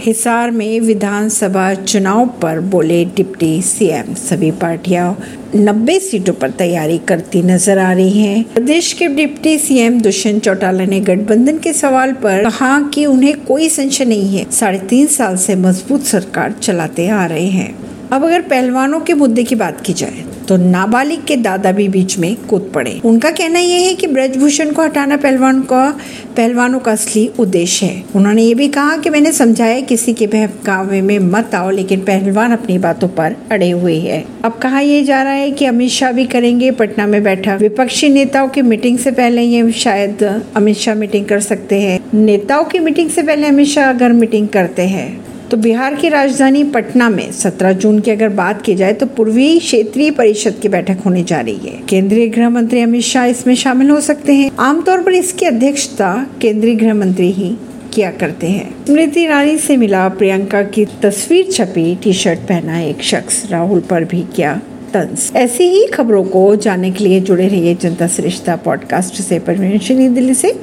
हिसार में विधानसभा चुनाव पर बोले डिप्टी सीएम सभी पार्टियाँ। 90 सीटों पर तैयारी करती नज़र आ रही हैं। प्रदेश के डिप्टी सीएम दुष्यंत चौटाला ने गठबंधन के सवाल पर कहा कि उन्हें कोई संशय नहीं है। साढ़े तीन साल से मज़बूत सरकार चलाते आ रहे हैं। अब अगर पहलवानों के मुद्दे की बात की जाए तो नाबालिग के दादा भी बीच में कूद पड़े। उनका कहना यह है कि ब्रजभूषण को हटाना पहलवान का, पहलवानों का असली उद्देश्य है। उन्होंने ये भी कहा कि मैंने समझाया किसी के बहकावे में मत आओ, लेकिन पहलवान अपनी बातों पर अड़े हुए है। अब कहा यह जा रहा है कि अमित शाह भी करेंगे। पटना में बैठा विपक्षी नेताओं की मीटिंग से पहले ये शायद अमित शाह मीटिंग कर सकते हैं। नेताओं की मीटिंग से पहले अमित शाह अगर मीटिंग करते हैं तो बिहार की राजधानी पटना में 17 जून की अगर बात की जाए तो पूर्वी क्षेत्रीय परिषद की बैठक होने जा रही है। केंद्रीय गृह मंत्री अमित शाह इसमें शामिल हो सकते हैं। आमतौर पर इसकी अध्यक्षता केंद्रीय गृह मंत्री ही किया करते हैं। स्मृति ईरानी से मिला प्रियंका की तस्वीर छपी टी शर्ट पहना एक शख्स, राहुल पर भी किया तंज। ऐसी ही खबरों को जानने के लिए जुड़े रहिए जनता श्रेष्ठता पॉडकास्ट से। परवीन दिल्ली से।